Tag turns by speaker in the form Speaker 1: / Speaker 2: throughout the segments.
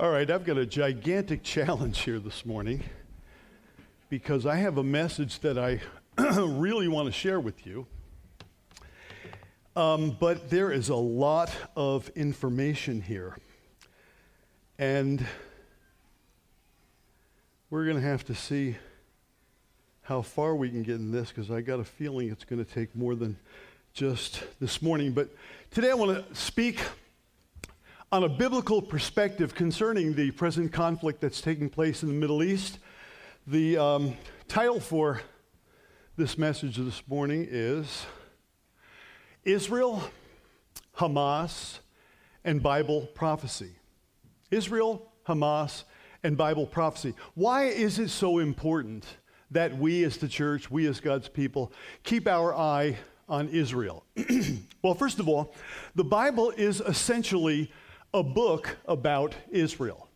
Speaker 1: All right, I've got a gigantic challenge here this morning because I have a message that I really want to share with you. Um, but there is a lot of information here. And we're going to have to see how far we can get in this because I got a feeling it's going to take more than just this morning. But today I want to speak on a biblical perspective concerning the present conflict that's taking place in the Middle East. The um, title for this message this morning is Israel, Hamas, and Bible Prophecy. Israel, Hamas, and Bible prophecy. Why is it so important that we as the church, we as God's people, keep our eye on Israel? well, first of all, the Bible is essentially a book about Israel.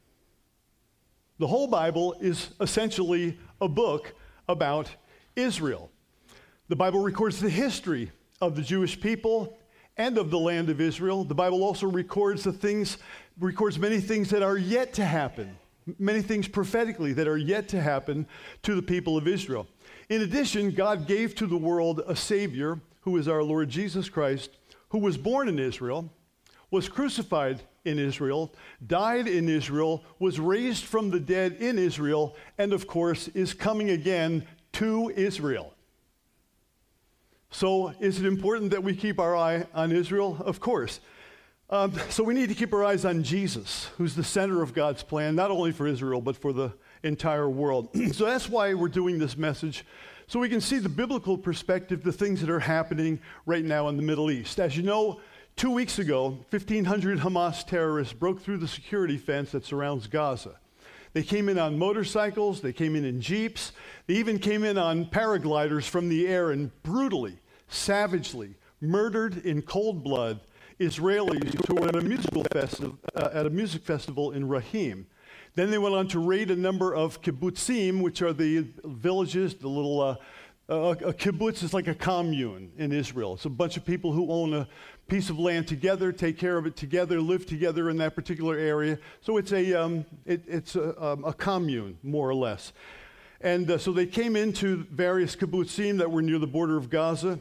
Speaker 1: The whole Bible is essentially a book about Israel. The Bible records the history of the Jewish people and of the land of Israel. The Bible also records the things records many things that are yet to happen, many things prophetically that are yet to happen to the people of Israel. In addition, God gave to the world a savior who is our Lord Jesus Christ, who was born in Israel, was crucified in Israel, died in Israel, was raised from the dead in Israel, and of course is coming again to Israel. So, is it important that we keep our eye on Israel? Of course. Um, so, we need to keep our eyes on Jesus, who's the center of God's plan, not only for Israel, but for the entire world. so, that's why we're doing this message, so we can see the biblical perspective, the things that are happening right now in the Middle East. As you know, Two weeks ago, 1,500 Hamas terrorists broke through the security fence that surrounds Gaza. They came in on motorcycles, they came in in jeeps, they even came in on paragliders from the air and brutally, savagely murdered in cold blood Israelis who were at a musical festival, uh, at a music festival in Re'im. Then they went on to raid a number of kibbutzim, which are the villages, the little uh, a, a kibbutz is like a commune in Israel. It's a bunch of people who own a piece of land together, take care of it together, live together in that particular area. So it's a, um, it, it's a, um, a, commune, more or less. And uh, so they came into various kibbutzim that were near the border of Gaza.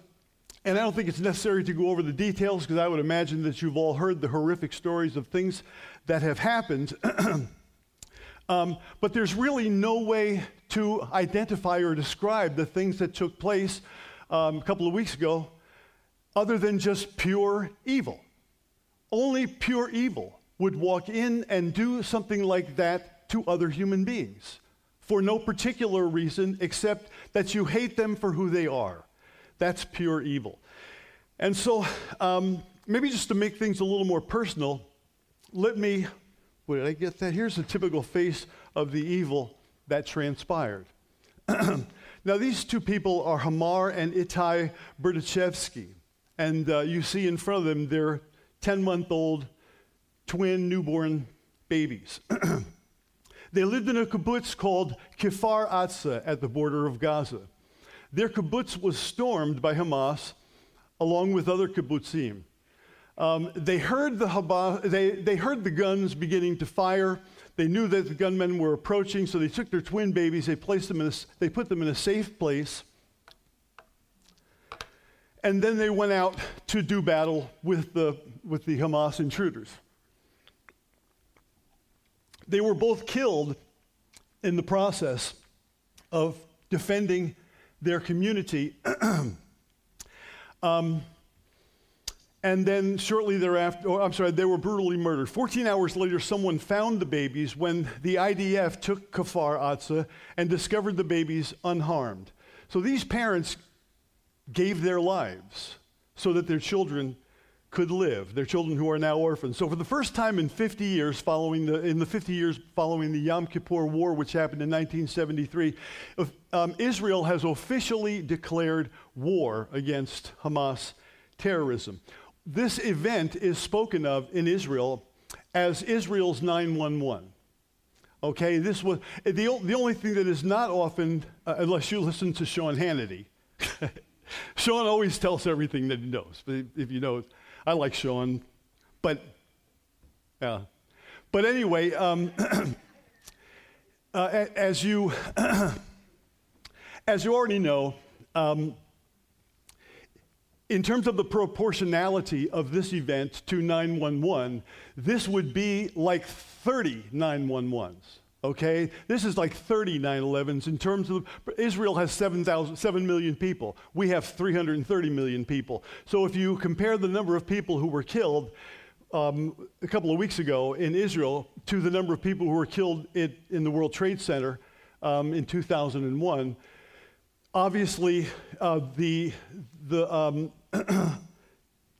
Speaker 1: And I don't think it's necessary to go over the details because I would imagine that you've all heard the horrific stories of things that have happened. um, but there's really no way to identify or describe the things that took place um, a couple of weeks ago other than just pure evil. Only pure evil would walk in and do something like that to other human beings for no particular reason except that you hate them for who they are. That's pure evil. And so, um, maybe just to make things a little more personal, let me, where did I get that? Here's a typical face of the evil that transpired. now, these two people are Hadar and Itai Berdichevsky. And uh, you see in front of them their 10 month old twin newborn babies. they lived in a kibbutz called Kfar Atza at the border of Gaza. Their kibbutz was stormed by Hamas along with other kibbutzim. Um, they, heard the they, they heard the guns beginning to fire. They knew that the gunmen were approaching, so they took their twin babies, they, placed them in a, they put them in a safe place, and then they went out to do battle with the, with the Hamas intruders. They were both killed in the process of defending their community. um, and then shortly thereafter, oh, I'm sorry, they were brutally murdered. 14 hours later, someone found the babies when the IDF took Kfar Atza and discovered the babies unharmed. So these parents gave their lives so that their children could live, their children who are now orphans. So for the first time in 50 years following the, in the 50 years following the Yom Kippur War, which happened in 1973, um, Israel has officially declared war against Hamas terrorism. This event is spoken of in Israel as Israel's 911. Okay, this was the, the only thing that is not often, uh, unless you listen to Sean Hannity. Sean always tells everything that he knows. But if you know, I like Sean, but yeah. but anyway, um, uh, as you as you already know, um, in terms of the proportionality of this event to 911, this would be like 30 911s. Okay? This is like 30 9 11s in terms of Israel has 7, 7 million people. We have 330 million people. So if you compare the number of people who were killed um, a couple of weeks ago in Israel to the number of people who were killed in, in the World Trade Center um, in 2001, obviously uh, the, the um,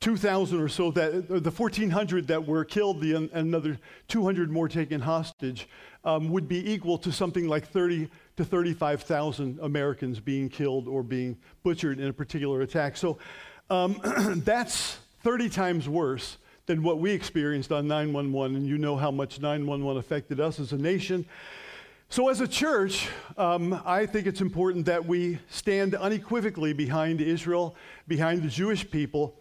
Speaker 1: 2,000 or so that the 1,400 that were killed, the, and another 200 more taken hostage, um, would be equal to something like 30 to 35,000 Americans being killed or being butchered in a particular attack. So um, that's 30 times worse than what we experienced on 911, and you know how much 911 affected us as a nation. So, as a church, um, I think it's important that we stand unequivocally behind Israel, behind the Jewish people.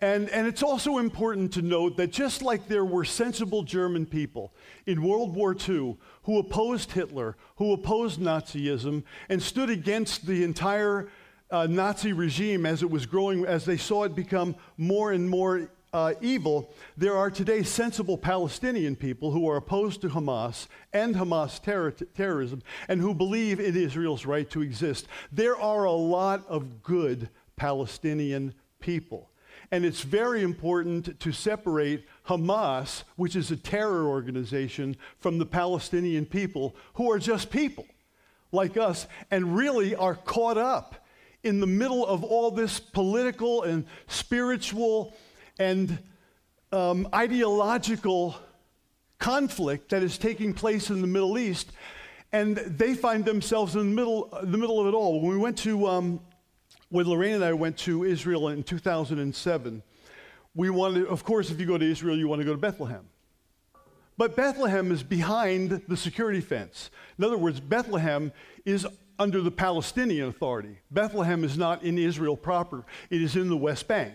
Speaker 1: And, and it's also important to note that just like there were sensible German people in World War II who opposed Hitler, who opposed Nazism, and stood against the entire uh, Nazi regime as it was growing, as they saw it become more and more uh, evil, there are today sensible Palestinian people who are opposed to Hamas and Hamas terror- terrorism and who believe in Israel's right to exist. There are a lot of good Palestinian people. And it's very important to separate Hamas, which is a terror organization, from the Palestinian people who are just people like us and really are caught up in the middle of all this political and spiritual and um, ideological conflict that is taking place in the Middle East, and they find themselves in the middle, the middle of it all. When we went to, um, when Lorraine and I went to Israel in 2007, we wanted, of course, if you go to Israel, you want to go to Bethlehem. But Bethlehem is behind the security fence. In other words, Bethlehem is under the Palestinian Authority. Bethlehem is not in Israel proper, it is in the West Bank.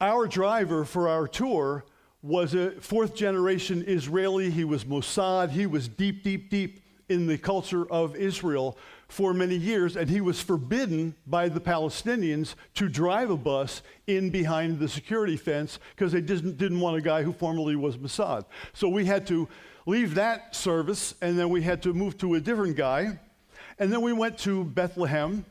Speaker 1: Our driver for our tour was a fourth generation Israeli. He was Mossad. He was deep, deep, deep in the culture of Israel for many years, and he was forbidden by the Palestinians to drive a bus in behind the security fence because they didn't, didn't want a guy who formerly was Mossad. So we had to leave that service, and then we had to move to a different guy. And then we went to Bethlehem.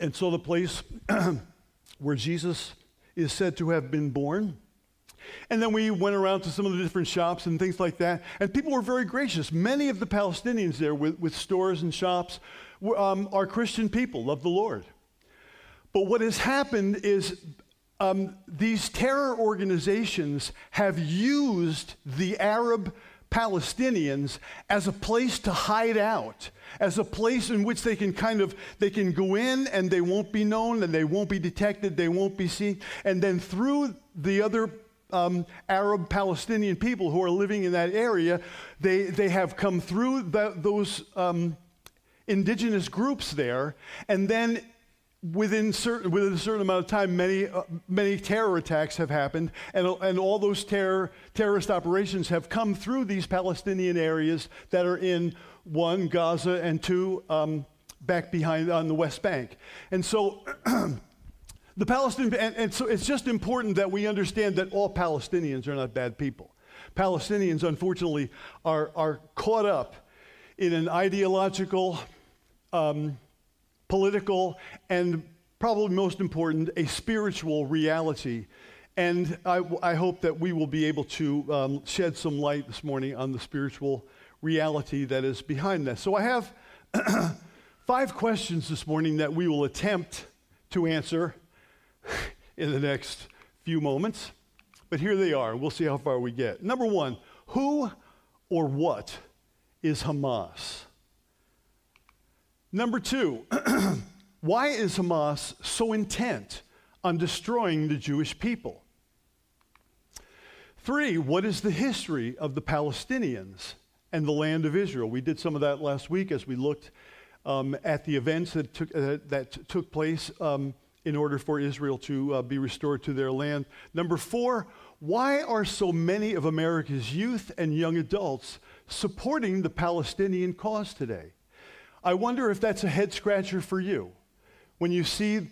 Speaker 1: And so the place where Jesus is said to have been born. And then we went around to some of the different shops and things like that, and people were very gracious. Many of the Palestinians there with, with stores and shops um, are Christian people, love the Lord. But what has happened is um, these terror organizations have used the Arab Palestinians as a place to hide out, as a place in which they can kind of they can go in and they won't be known and they won't be detected, they won't be seen, and then through the other um, Arab Palestinian people who are living in that area, they, they have come through the, those um, indigenous groups there, and then within, certain, within a certain amount of time, many, uh, many terror attacks have happened, and, and all those terror, terrorist operations have come through these Palestinian areas that are in one, Gaza, and two, um, back behind on the West Bank. And so, the Palestinian, and, and so it's just important that we understand that all Palestinians are not bad people. Palestinians, unfortunately, are, are caught up in an ideological, um, political, and probably most important, a spiritual reality. And I, I hope that we will be able to um, shed some light this morning on the spiritual reality that is behind that. So I have five questions this morning that we will attempt to answer in the next few moments. But here they are. We'll see how far we get. Number one, who or what is Hamas? Number two, why is Hamas so intent on destroying the Jewish people? Three, what is the history of the Palestinians and the land of Israel? We did some of that last week as we looked um, at the events that took, uh, that took place um, in order for Israel to uh, be restored to their land. Number four, why are so many of America's youth and young adults supporting the Palestinian cause today? I wonder if that's a head scratcher for you when you see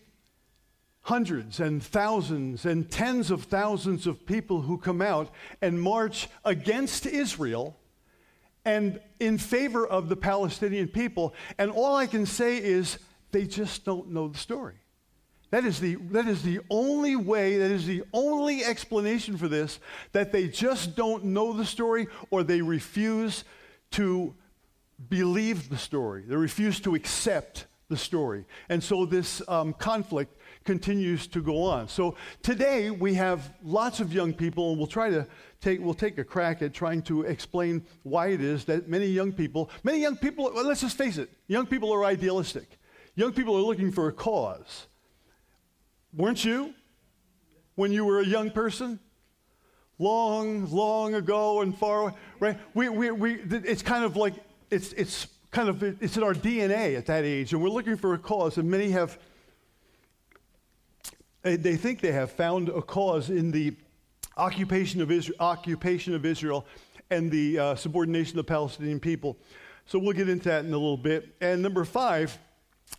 Speaker 1: hundreds and thousands and tens of thousands of people who come out and march against Israel and in favor of the Palestinian people. And all I can say is they just don't know the story. That is, the, that is the only way, that is the only explanation for this, that they just don't know the story or they refuse to believe the story. They refuse to accept the story. And so this um, conflict continues to go on. So today we have lots of young people, and we'll try to take, we'll take a crack at trying to explain why it is that many young people, many young people, well, let's just face it, young people are idealistic. Young people are looking for a cause. Weren't you when you were a young person? Long, long ago and far away, right? We, we, we, it's kind of like, it's, it's kind of, it's in our DNA at that age, and we're looking for a cause, and many have, they think they have found a cause in the occupation of Israel, occupation of Israel and the uh, subordination of the Palestinian people. So we'll get into that in a little bit. And number five,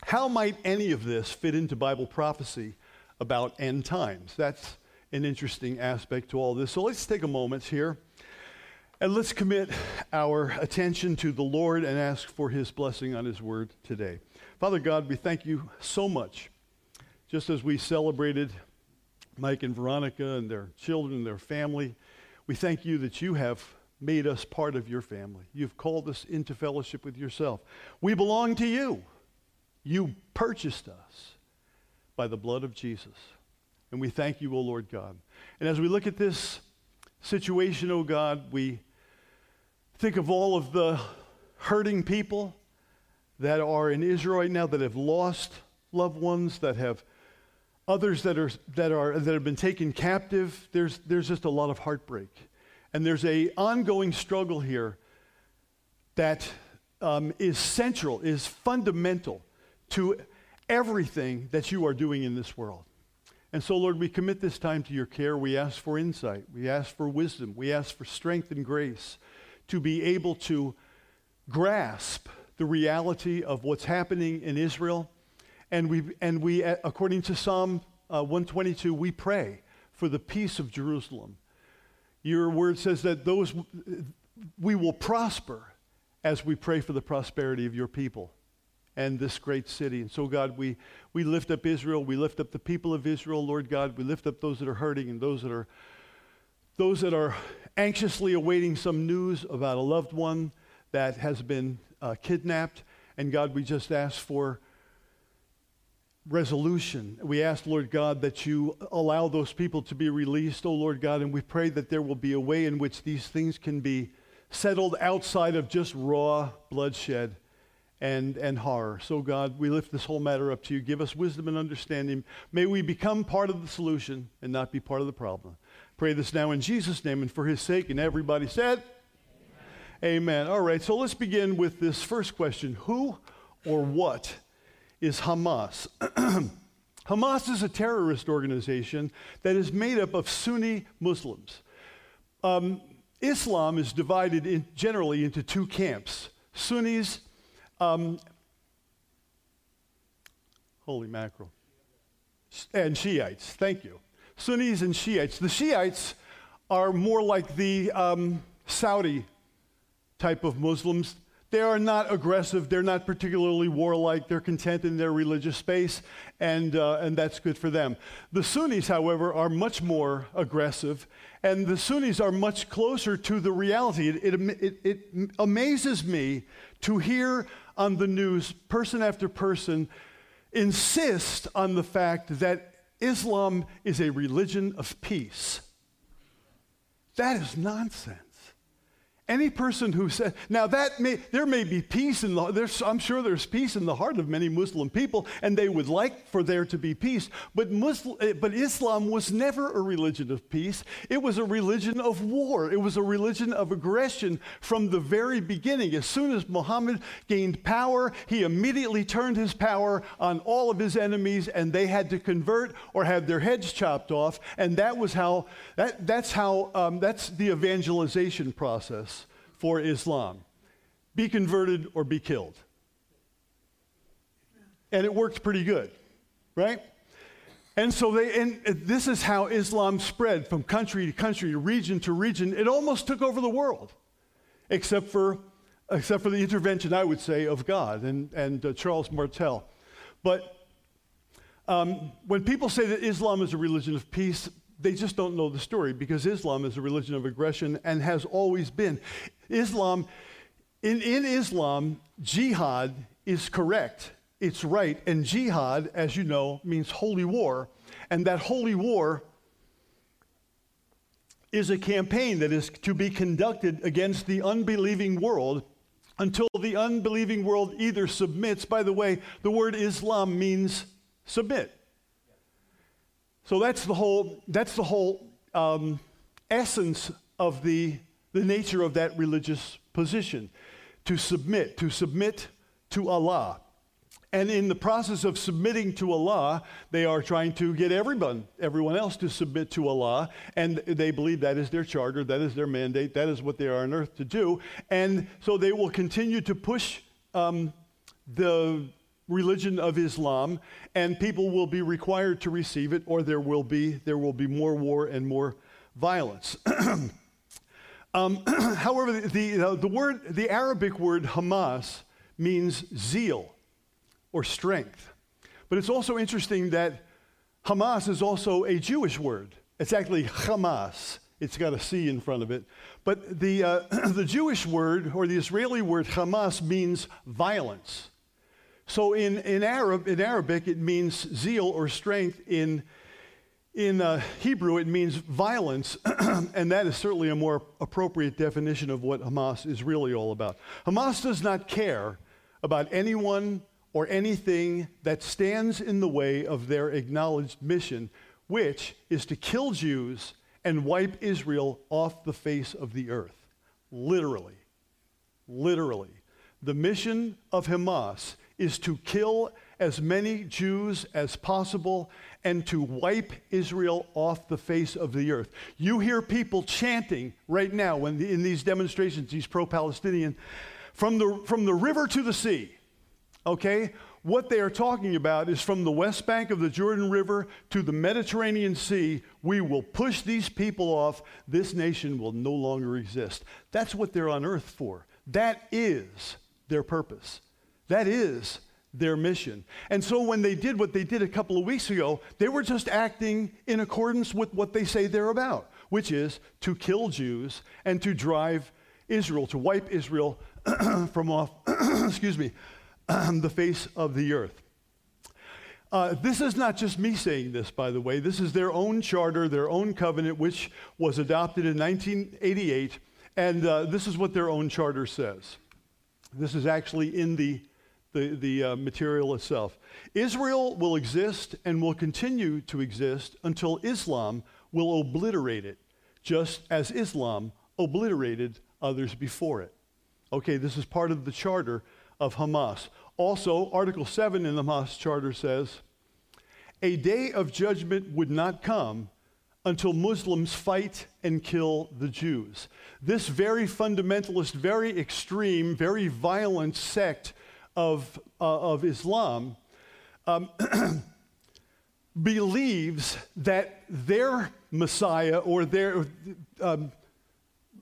Speaker 1: how might any of this fit into Bible prophecy about end times? That's an interesting aspect to all this. So let's take a moment here and let's commit our attention to the Lord and ask for his blessing on his word today. Father God, we thank you so much. Just as we celebrated Mike and Veronica and their children, and their family, we thank you that you have made us part of your family. You've called us into fellowship with yourself. We belong to you. You purchased us by the blood of Jesus. And we thank you, O Lord God. And as we look at this situation, O God, we think of all of the hurting people that are in Israel right now that have lost loved ones, that have others that, are, that, are, that have been taken captive. There's, there's just a lot of heartbreak. And there's a ongoing struggle here that um, is central, is fundamental to everything that you are doing in this world. And so, Lord, we commit this time to your care. We ask for insight. We ask for wisdom. We ask for strength and grace to be able to grasp the reality of what's happening in Israel. And we, and we according to Psalm uh, 122, we pray for the peace of Jerusalem. Your word says that those we will prosper as we pray for the prosperity of your people and this great city. And so, God, we, we lift up Israel. We lift up the people of Israel, Lord God. We lift up those that are hurting and those that are those that are anxiously awaiting some news about a loved one that has been uh, kidnapped. And God, we just ask for resolution. We ask, Lord God, that you allow those people to be released, oh Lord God, and we pray that there will be a way in which these things can be settled outside of just raw bloodshed and, and horror. So, God, we lift this whole matter up to you. Give us wisdom and understanding. May we become part of the solution and not be part of the problem. Pray this now in Jesus' name and for his sake. And everybody said, Amen. Amen. All right, so let's begin with this first question Who or what is Hamas? Hamas is a terrorist organization that is made up of Sunni Muslims. Um, Islam is divided in, generally into two camps Sunnis um, holy mackerel. And Shiites, thank you. Sunnis and Shiites. The Shiites are more like the um, Saudi type of Muslims. They are not aggressive. They're not particularly warlike. They're content in their religious space, and, uh, and that's good for them. The Sunnis, however, are much more aggressive, and the Sunnis are much closer to the reality. It, it, it, it amazes me to hear on the news, person after person, insist on the fact that Islam is a religion of peace. That is nonsense. Any person who said, now that may, there may be peace in the, there's, I'm sure there's peace in the heart of many Muslim people, and they would like for there to be peace. But, Muslim, eh, but Islam was never a religion of peace. It was a religion of war. It was a religion of aggression from the very beginning. As soon as Muhammad gained power, he immediately turned his power on all of his enemies, and they had to convert or have their heads chopped off. And that was how, that, that's how, um, that's the evangelization process for Islam be converted or be killed. And it worked pretty good, right? And so they, and this is how Islam spread from country to country, region to region. It almost took over the world, except for, except for the intervention, I would say, of God and, and uh, Charles Martel. But um, when people say that Islam is a religion of peace, they just don't know the story because Islam is a religion of aggression and has always been. Islam, in, in Islam, jihad is correct. It's right. And jihad, as you know, means holy war. And that holy war is a campaign that is to be conducted against the unbelieving world until the unbelieving world either submits. By the way, the word Islam means submit. So that's the whole, that's the whole um, essence of the the nature of that religious position to submit, to submit to Allah. And in the process of submitting to Allah, they are trying to get everyone, everyone else to submit to Allah. And they believe that is their charter, that is their mandate, that is what they are on earth to do. And so they will continue to push um, the religion of Islam, and people will be required to receive it, or there will be, there will be more war and more violence. Um, however, the, the, the, word, the Arabic word Hamas means zeal or strength. But it's also interesting that Hamas is also a Jewish word. It's actually Hamas. It's got a C in front of it. But the, uh, the Jewish word or the Israeli word Hamas means violence. So in, in, Arab, in Arabic, it means zeal or strength. In in uh, Hebrew, it means violence, and that is certainly a more appropriate definition of what Hamas is really all about. Hamas does not care about anyone or anything that stands in the way of their acknowledged mission, which is to kill Jews and wipe Israel off the face of the earth. Literally. Literally. The mission of Hamas is to kill as many Jews as possible and to wipe Israel off the face of the earth. You hear people chanting right now when the, in these demonstrations, these pro Palestinian, from the, from the river to the sea, okay? What they are talking about is from the west bank of the Jordan River to the Mediterranean Sea, we will push these people off. This nation will no longer exist. That's what they're on earth for. That is their purpose. That is their mission. And so when they did what they did a couple of weeks ago, they were just acting in accordance with what they say they're about, which is to kill Jews and to drive Israel, to wipe Israel from off, excuse me, the face of the earth. Uh, this is not just me saying this, by the way. This is their own charter, their own covenant, which was adopted in 1988. And uh, this is what their own charter says. This is actually in the the, the uh, material itself. Israel will exist and will continue to exist until Islam will obliterate it, just as Islam obliterated others before it. Okay, this is part of the charter of Hamas. Also, Article 7 in the Hamas charter says a day of judgment would not come until Muslims fight and kill the Jews. This very fundamentalist, very extreme, very violent sect of, uh, of Islam um, believes that their Messiah or their, um,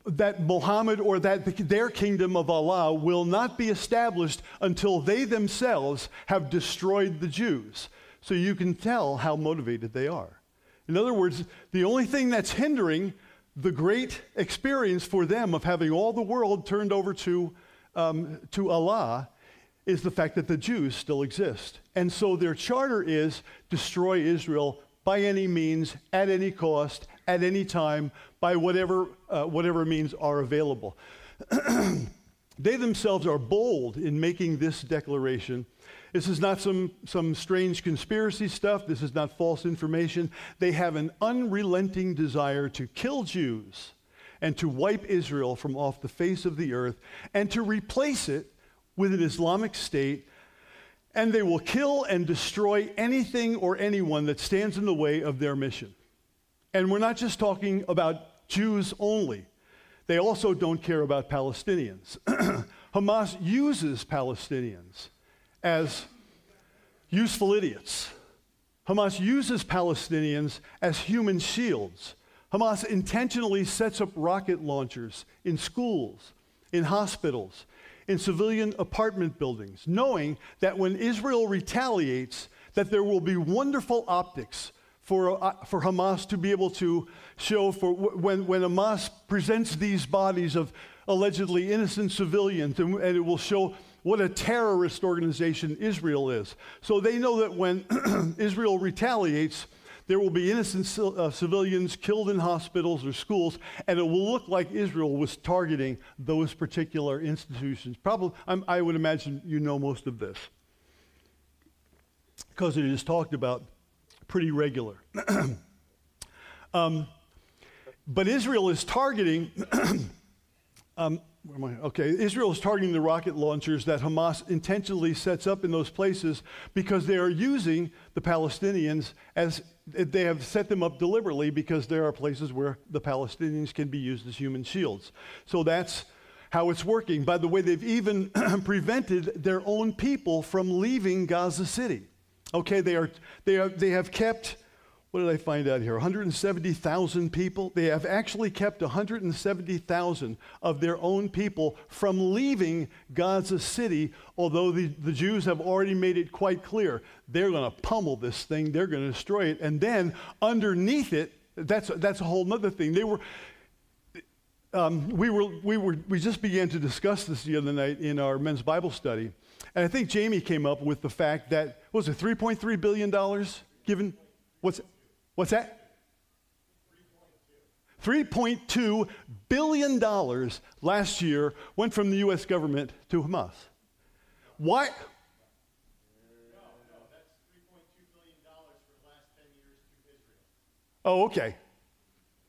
Speaker 1: that Muhammad or that their kingdom of Allah will not be established until they themselves have destroyed the Jews. So you can tell how motivated they are. In other words, the only thing that's hindering the great experience for them of having all the world turned over to, um, to Allah is the fact that the Jews still exist. And so their charter is destroy Israel by any means, at any cost, at any time, by whatever, uh, whatever means are available. they themselves are bold in making this declaration. This is not some, some strange conspiracy stuff. This is not false information. They have an unrelenting desire to kill Jews and to wipe Israel from off the face of the earth and to replace it with an Islamic state. And they will kill and destroy anything or anyone that stands in the way of their mission. And we're not just talking about Jews only. They also don't care about Palestinians. Hamas uses Palestinians as useful idiots. Hamas uses Palestinians as human shields. Hamas intentionally sets up rocket launchers in schools, in hospitals, in civilian apartment buildings, knowing that when Israel retaliates, that there will be wonderful optics for, uh, for Hamas to be able to show for when, when Hamas presents these bodies of allegedly innocent civilians, and, and it will show what a terrorist organization Israel is. So they know that when Israel retaliates, there will be innocent uh, civilians killed in hospitals or schools, and it will look like Israel was targeting those particular institutions. Probably, I'm, i would imagine you know most of this because it is talked about pretty regular. um, but Israel is targeting, um, Okay, Israel is targeting the rocket launchers that Hamas intentionally sets up in those places because they are using the Palestinians as they have set them up deliberately because there are places where the Palestinians can be used as human shields. So that's how it's working. By the way, they've even prevented their own people from leaving Gaza City. Okay, they, are, they, are, they have kept, what did I find out here? 170,000 people. They have actually kept 170,000 of their own people from leaving Gaza City, although the, the Jews have already made it quite clear they're going to pummel this thing, they're going to destroy it. And then underneath it, that's, that's a whole other thing. They were. Um, we, were, we, were, we just began to discuss this the other night in our men's Bible study. And I think Jamie came up with the fact that, was it $3.3 billion given? What's, what's that? 3.2 billion dollars last year went from the US government to Hamas. Why? No,
Speaker 2: no, that's $3.2 billion for the last 10 years to Israel.
Speaker 1: Oh, okay.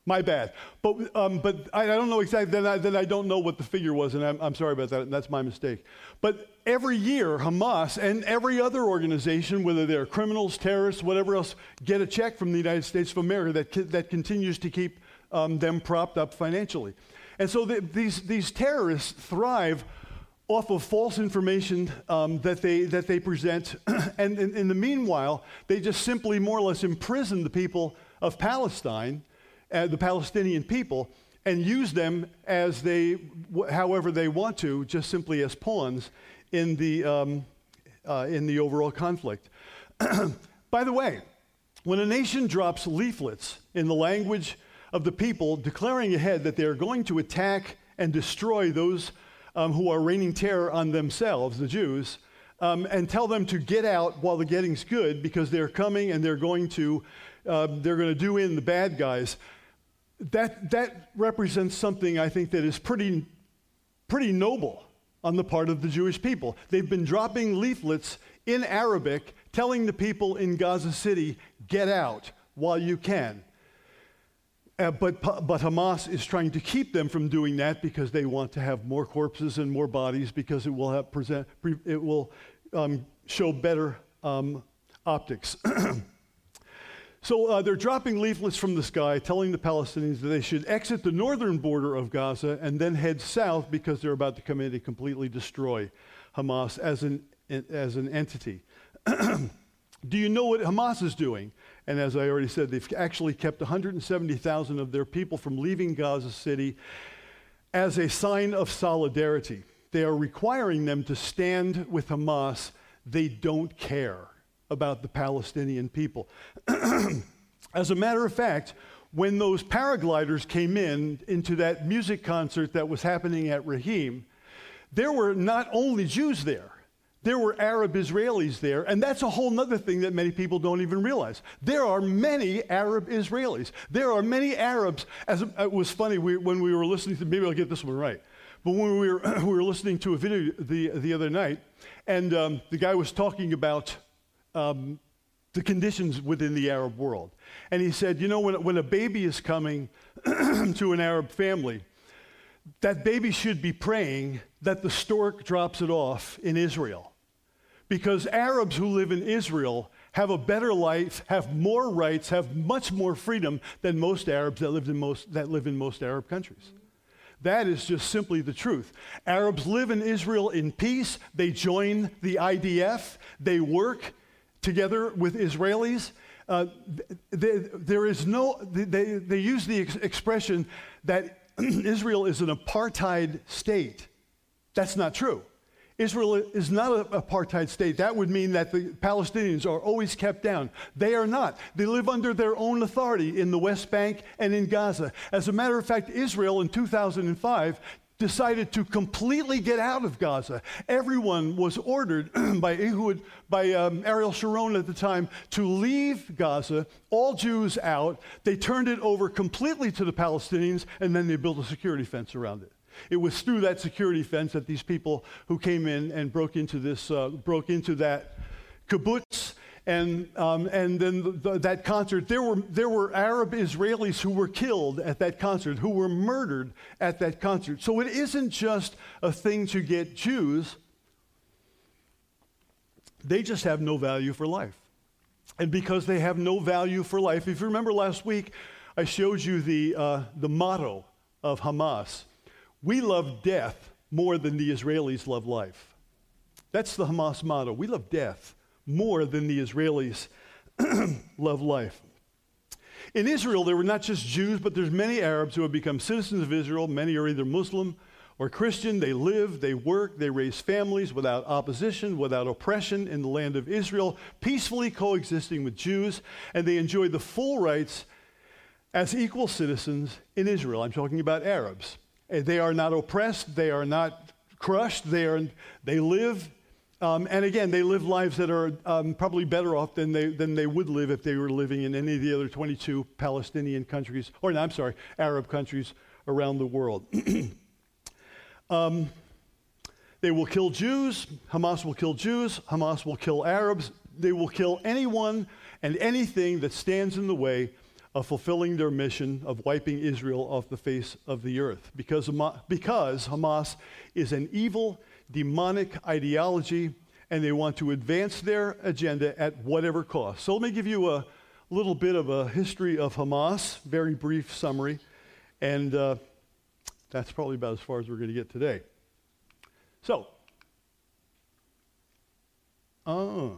Speaker 1: My bad. But, um, but I, I, don't know exactly, then I, then I don't know what the figure was, and I'm, I'm sorry about that, that's my mistake. But every year, Hamas and every other organization, whether they're criminals, terrorists, whatever else, get a check from the United States of America that, that continues to keep um, them propped up financially. And so the, these, these terrorists thrive off of false information um, that, they, that they present. and in, in the meanwhile, they just simply more or less imprison the people of Palestine uh, the Palestinian people and use them as they, however they want to, just simply as pawns in the, um, uh, in the overall conflict. By the way, when a nation drops leaflets in the language of the people declaring ahead that they are going to attack and destroy those um, who are raining terror on themselves, the Jews, um, and tell them to get out while the getting's good because they're coming and they're going to, uh, they're going to do in the bad guys that, that represents something I think that is pretty, pretty noble on the part of the Jewish people. They've been dropping leaflets in Arabic telling the people in Gaza City, get out while you can. Uh, but, but Hamas is trying to keep them from doing that because they want to have more corpses and more bodies because it will, have present, it will um, show better um, optics. So uh, they're dropping leaflets from the sky telling the Palestinians that they should exit the northern border of Gaza and then head south because they're about to come in and completely destroy Hamas as an, as an entity. Do you know what Hamas is doing? And as I already said, they've actually kept 170,000 of their people from leaving Gaza City as a sign of solidarity. They are requiring them to stand with Hamas. They don't care about the Palestinian people. As a matter of fact, when those paragliders came in into that music concert that was happening at Re'im, there were not only Jews there, there were Arab Israelis there, and that's a whole other thing that many people don't even realize. There are many Arab Israelis. There are many Arabs. As it was funny we, when we were listening to, maybe I'll get this one right. but when we were, we were listening to a video the, the other night, and um, the guy was talking about um, the conditions within the Arab world. And he said, you know, when, when a baby is coming to an Arab family, that baby should be praying that the stork drops it off in Israel. Because Arabs who live in Israel have a better life, have more rights, have much more freedom than most Arabs that, lived in most, that live in most Arab countries. That is just simply the truth. Arabs live in Israel in peace. They join the IDF. They work together with Israelis. Uh, they, there is no, they, they use the ex- expression that Israel is an apartheid state. That's not true. Israel is not an apartheid state. That would mean that the Palestinians are always kept down. They are not. They live under their own authority in the West Bank and in Gaza. As a matter of fact, Israel in 2005 decided to completely get out of Gaza. Everyone was ordered by Ehud, by um, Ariel Sharon at the time, to leave Gaza, all Jews out. They turned it over completely to the Palestinians, and then they built a security fence around it. It was through that security fence that these people who came in and broke into this, uh, broke into that kibbutz and, um, and then the, that concert, there were, there were Arab Israelis who were killed at that concert, who were murdered at that concert. So it isn't just a thing to get Jews, they just have no value for life. And because they have no value for life, if you remember last week, I showed you the, uh, the motto of Hamas We love death more than the Israelis love life. That's the Hamas motto. We love death more than the Israelis love life. In Israel, there were not just Jews, but there's many Arabs who have become citizens of Israel. Many are either Muslim or Christian. They live, they work, they raise families without opposition, without oppression in the land of Israel, peacefully coexisting with Jews, and they enjoy the full rights as equal citizens in Israel. I'm talking about Arabs. Eh, they are not oppressed, they are not crushed, they, are, they live um, and again, they live lives that are um, probably better off than they, than they would live if they were living in any of the other 22 Palestinian countries, or no, I'm sorry, Arab countries around the world. um, they will kill Jews. Hamas will kill Jews. Hamas will kill Arabs. They will kill anyone and anything that stands in the way of fulfilling their mission of wiping Israel off the face of the earth. Because, because Hamas is an evil, demonic ideology, and they want to advance their agenda at whatever cost. So let me give you a little bit of a history of Hamas, very brief summary, and uh, that's probably about as far as we're going to get today. So, oh,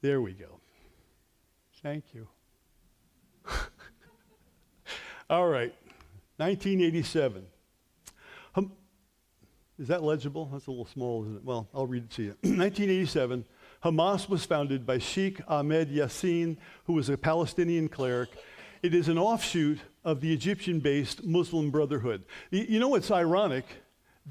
Speaker 1: there we go. Thank you. All right. 1987. Hum, is that legible? That's a little small, isn't it? Well, I'll read it to you. 1987, Hamas was founded by Sheikh Ahmed Yassin, who was a Palestinian cleric. It is an offshoot of the Egyptian based Muslim Brotherhood. You know what's ironic?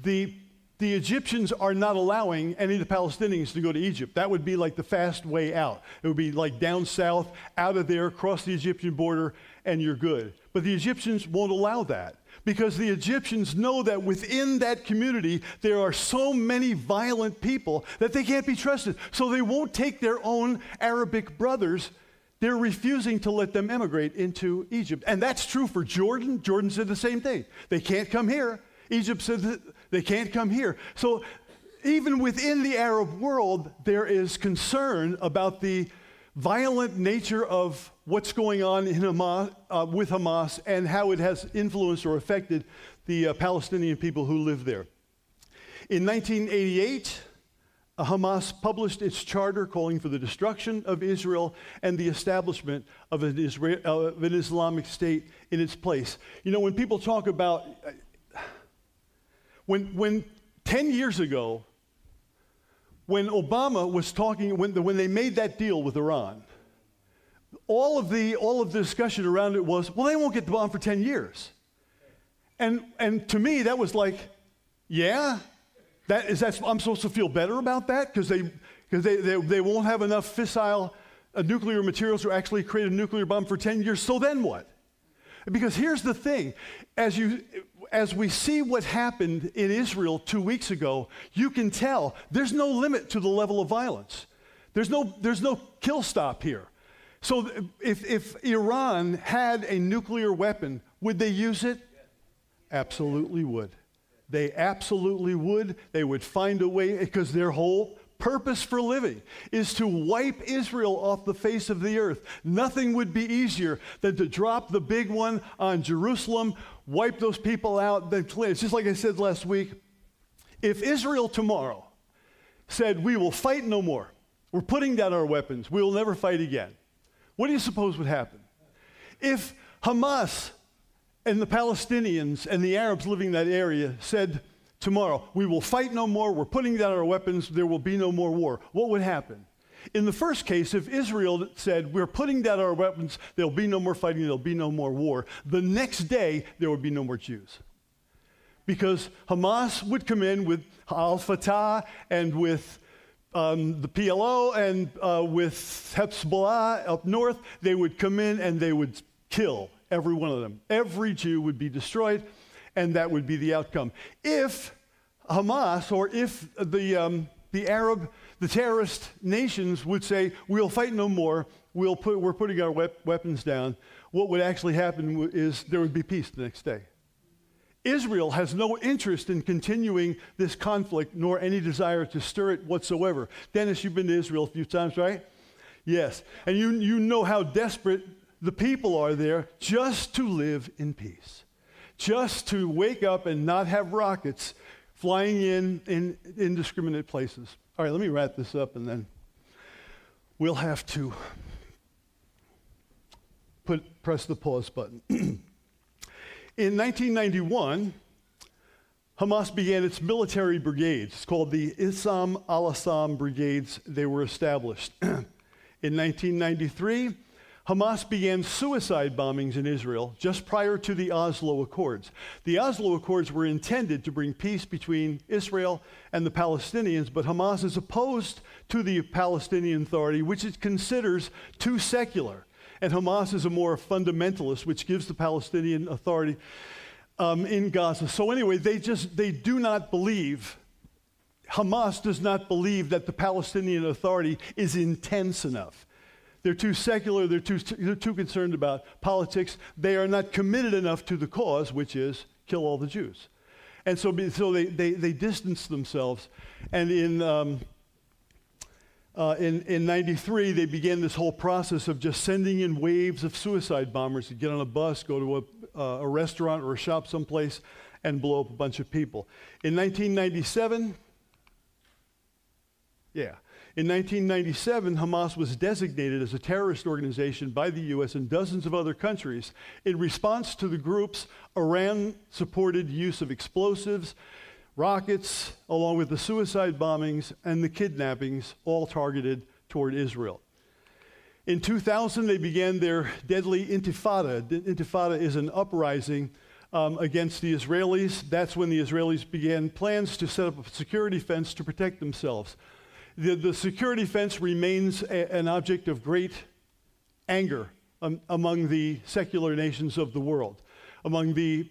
Speaker 1: The, the Egyptians are not allowing any of the Palestinians to go to Egypt. That would be like the fast way out. It would be like down south, out of there, cross the Egyptian border, and you're good. But the Egyptians won't allow that because the Egyptians know that within that community there are so many violent people that they can't be trusted. So they won't take their own Arabic brothers. They're refusing to let them emigrate into Egypt. And that's true for Jordan. Jordan said the same thing. They can't come here. Egypt said they can't come here. So even within the Arab world, there is concern about the violent nature of what's going on Hamas, uh, with Hamas and how it has influenced or affected the uh, Palestinian people who live there. In 1988, uh, Hamas published its charter calling for the destruction of Israel and the establishment of an, Israel, uh, of an Islamic state in its place. You know, when people talk about, uh, when, when 10 years ago, when Obama was talking, when, the, when they made that deal with Iran, all of, the, all of the discussion around it was, well, they won't get the bomb for 10 years. And, and to me, that was like, yeah, that is that, I'm supposed to feel better about that because they, cause they, they, they won't have enough fissile uh, nuclear materials to actually create a nuclear bomb for 10 years. So then what? Because here's the thing as, you, as we see what happened in Israel two weeks ago, you can tell there's no limit to the level of violence. There's no, there's no kill stop here. So if, if Iran had a nuclear weapon, would they use it? Absolutely would. They absolutely would. They would find a way because their whole purpose for living is to wipe Israel off the face of the earth. Nothing would be easier than to drop the big one on Jerusalem, wipe those people out, then clean. It's just like I said last week. If Israel tomorrow said, We will fight no more, we're putting down our weapons, we will never fight again, what do you suppose would happen? If Hamas and the Palestinians and the Arabs living in that area said, Tomorrow, we will fight no more, we're putting down our weapons, there will be no more war. What would happen? In the first case, if Israel said, We're putting down our weapons, there'll be no more fighting, there'll be no more war, the next day, there would be no more Jews. Because Hamas would come in with Al Fatah and with um, the PLO and uh, with Hezbollah up north, they would come in and they would kill every one of them. Every Jew would be destroyed, and that would be the outcome. If Hamas or if the, um, the Arab, the terrorist nations would say, we'll fight no more, we'll put, we're putting our wep- weapons down, what would actually happen is there would be peace the next day. Israel has no interest in continuing this conflict nor any desire to stir it whatsoever. Dennis, you've been to Israel a few times, right? Yes. And you, you know how desperate the people are there just to live in peace, just to wake up and not have rockets flying in in indiscriminate places. All right, let me wrap this up and then we'll have to put, press the pause button. in 1991, Hamas began its military brigades. It's called the Issam al Qassam Brigades. They were established. in 1993, Hamas began suicide bombings in Israel just prior to the Oslo Accords. The Oslo Accords were intended to bring peace between Israel and the Palestinians, but Hamas is opposed to the Palestinian Authority, which it considers too secular. And Hamas is a more fundamentalist, which gives the Palestinian Authority um, in Gaza. So anyway, they just they do not believe. Hamas does not believe that the Palestinian Authority is intense enough. They're too secular, they're too, they're too concerned about politics. They are not committed enough to the cause, which is kill all the Jews. And so, so they, they, they distance themselves. And in, um, uh, in, in 93, they began this whole process of just sending in waves of suicide bombers to get on a bus, go to a, uh, a restaurant or a shop someplace, and blow up a bunch of people. In 1997, yeah, in 1997, Hamas was designated as a terrorist organization by the U.S. and dozens of other countries in response to the group's Iran supported use of explosives, rockets, along with the suicide bombings and the kidnappings, all targeted toward Israel. In 2000, they began their deadly intifada. Intifada is an uprising um, against the Israelis. That's when the Israelis began plans to set up a security fence to protect themselves the, the security fence remains a, an object of great anger um, among the secular nations of the world, among the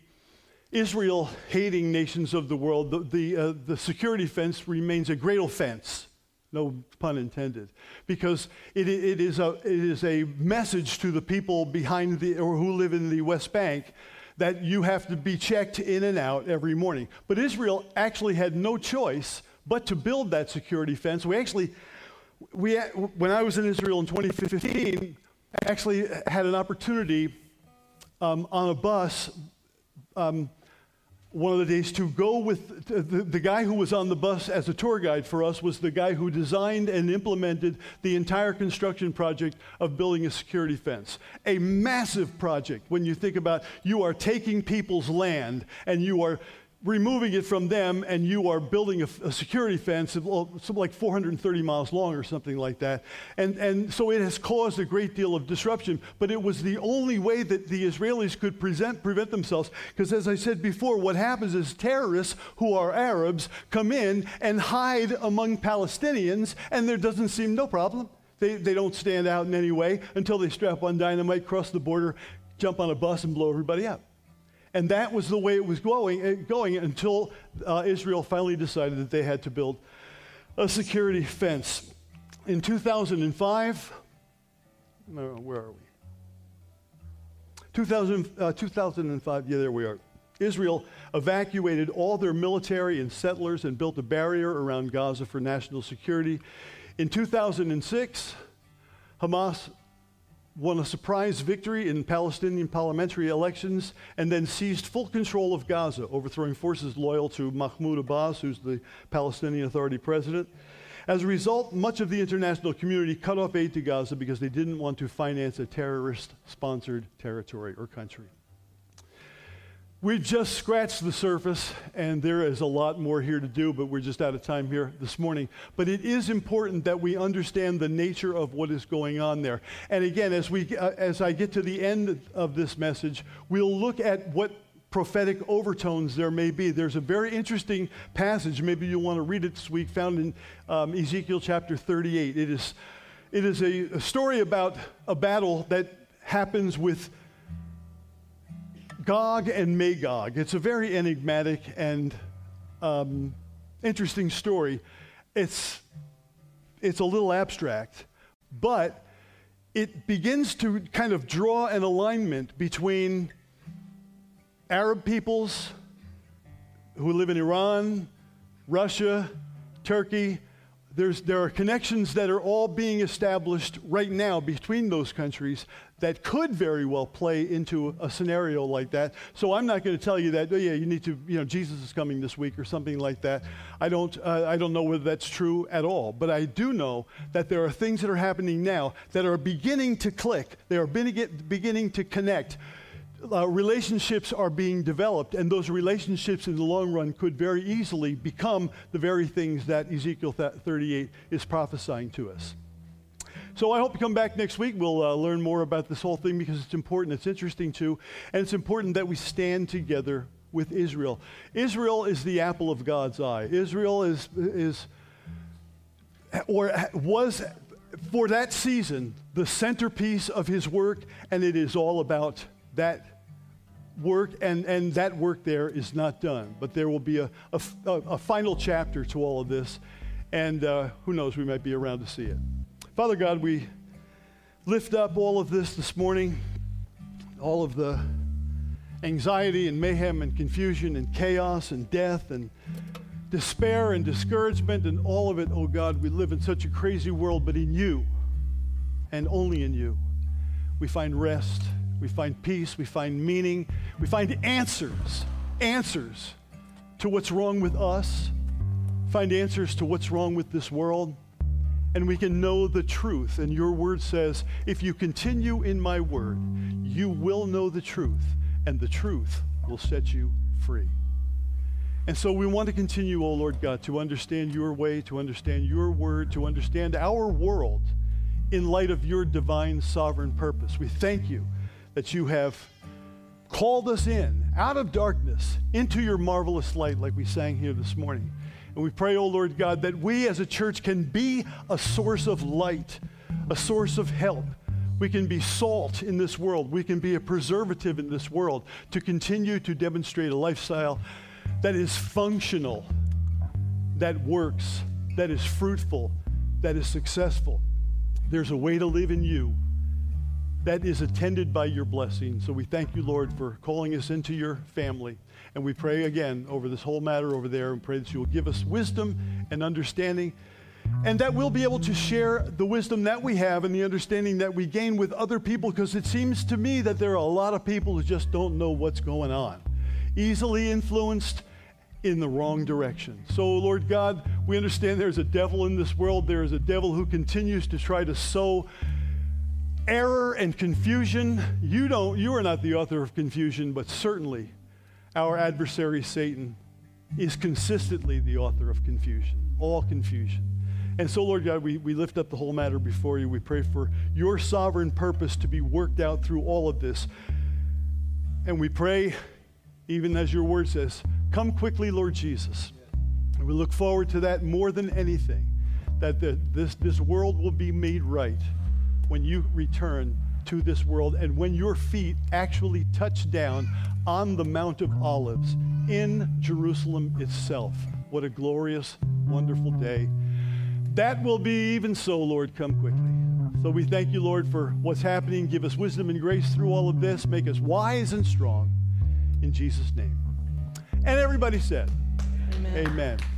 Speaker 1: Israel hating nations of the world. The, the, uh, the security fence remains a great offense. No pun intended, because it, it, is a, it is a message to the people behind the, or who live in the West Bank that you have to be checked in and out every morning. But Israel actually had no choice but to build that security fence. We actually, we, when I was in Israel in 2015, actually had an opportunity um, on a bus um, one of the days to go with the, the, guy who was on the bus as a tour guide for us was the guy who designed and implemented the entire construction project of building a security fence. A massive project when you think about you are taking people's land and you are removing it from them and you are building a, a security fence of well, something like 430 miles long or something like that. And, and so it has caused a great deal of disruption, but it was the only way that the Israelis could present, prevent themselves. Because as I said before, what happens is terrorists who are Arabs come in and hide among Palestinians, and there doesn't seem no problem. They, they don't stand out in any way until they strap on dynamite, cross the border, jump on a bus and blow everybody up. And that was the way it was going, uh, going until uh, Israel finally decided that they had to build a security fence. In 2005, where are we? 2000, uh, 2005, yeah, there we are. Israel evacuated all their military and settlers and built a barrier around Gaza for national security. In 2006, Hamas won a surprise victory in Palestinian parliamentary elections and then seized full control of Gaza, overthrowing forces loyal to Mahmoud Abbas, who's the Palestinian Authority president. As a result, much of the international community cut off aid to Gaza because they didn't want to finance a terrorist sponsored territory or country. We've just scratched the surface, and there is a lot more here to do, but we're just out of time here this morning. But it is important that we understand the nature of what is going on there. And again, as, we, uh, as I get to the end of this message, we'll look at what prophetic overtones there may be. There's a very interesting passage, maybe you'll want to read it this week, found in um, Ezekiel chapter 38. It is, it is a, a story about a battle that happens with Gog and Magog. It's a very enigmatic and um, interesting story. It's, it's a little abstract, but it begins to kind of draw an alignment between Arab peoples who live in Iran, Russia, Turkey. There's, there are connections that are all being established right now between those countries that could very well play into a scenario like that. So I'm not going to tell you that, oh, yeah, you need to, you know, Jesus is coming this week or something like that. I don't, uh, I don't know whether that's true at all. But I do know that there are things that are happening now that are beginning to click, they are beginning to connect. Uh, relationships are being developed, and those relationships in the long run could very easily become the very things that Ezekiel 38 is prophesying to us. So I hope you come back next week. We'll uh, learn more about this whole thing because it's important. It's interesting too. And it's important that we stand together with Israel. Israel is the apple of God's eye. Israel is, is or was for that season the centerpiece of his work, and it is all about that work, and, and that work there is not done. But there will be a, a, a final chapter to all of this, and uh, who knows, we might be around to see it. Father God, we lift up all of this this morning, all of the anxiety and mayhem and confusion and chaos and death and despair and discouragement and all of it. Oh God, we live in such a crazy world, but in you and only in you, we find rest, we find peace, we find meaning, we find answers, answers to what's wrong with us, find answers to what's wrong with this world and we can know the truth. And your word says, if you continue in my word, you will know the truth, and the truth will set you free. And so we want to continue, O oh Lord God, to understand your way, to understand your word, to understand our world in light of your divine sovereign purpose. We thank you that you have called us in out of darkness into your marvelous light, like we sang here this morning. And we pray, oh Lord God, that we as a church can be a source of light, a source of help. We can be salt in this world. We can be a preservative in this world to continue to demonstrate a lifestyle that is functional, that works, that is fruitful, that is successful. There's a way to live in you that is attended by your blessing. So we thank you, Lord, for calling us into your family. And we pray again over this whole matter over there and pray that you will give us wisdom and understanding and that we'll be able to share the wisdom that we have and the understanding that we gain with other people because it seems to me that there are a lot of people who just don't know what's going on, easily influenced in the wrong direction. So, Lord God, we understand there's a devil in this world. There is a devil who continues to try to sow error and confusion. You don't you are not the author of confusion, but certainly our adversary, Satan, is consistently the author of confusion, all confusion. And so, Lord God, we, we lift up the whole matter before you. We pray for your sovereign purpose to be worked out through all of this. And we pray, even as your word says, come quickly, Lord Jesus. And we look forward to that more than anything, that the, this, this world will be made right when you return to this world. And when your feet actually touch down on the Mount of Olives in Jerusalem itself, what a glorious, wonderful day. That will be even so, Lord, come quickly. So we thank you, Lord, for what's happening. Give us wisdom and grace through all of this. Make us wise and strong. In Jesus' name. And everybody said,
Speaker 3: Amen.
Speaker 1: Amen.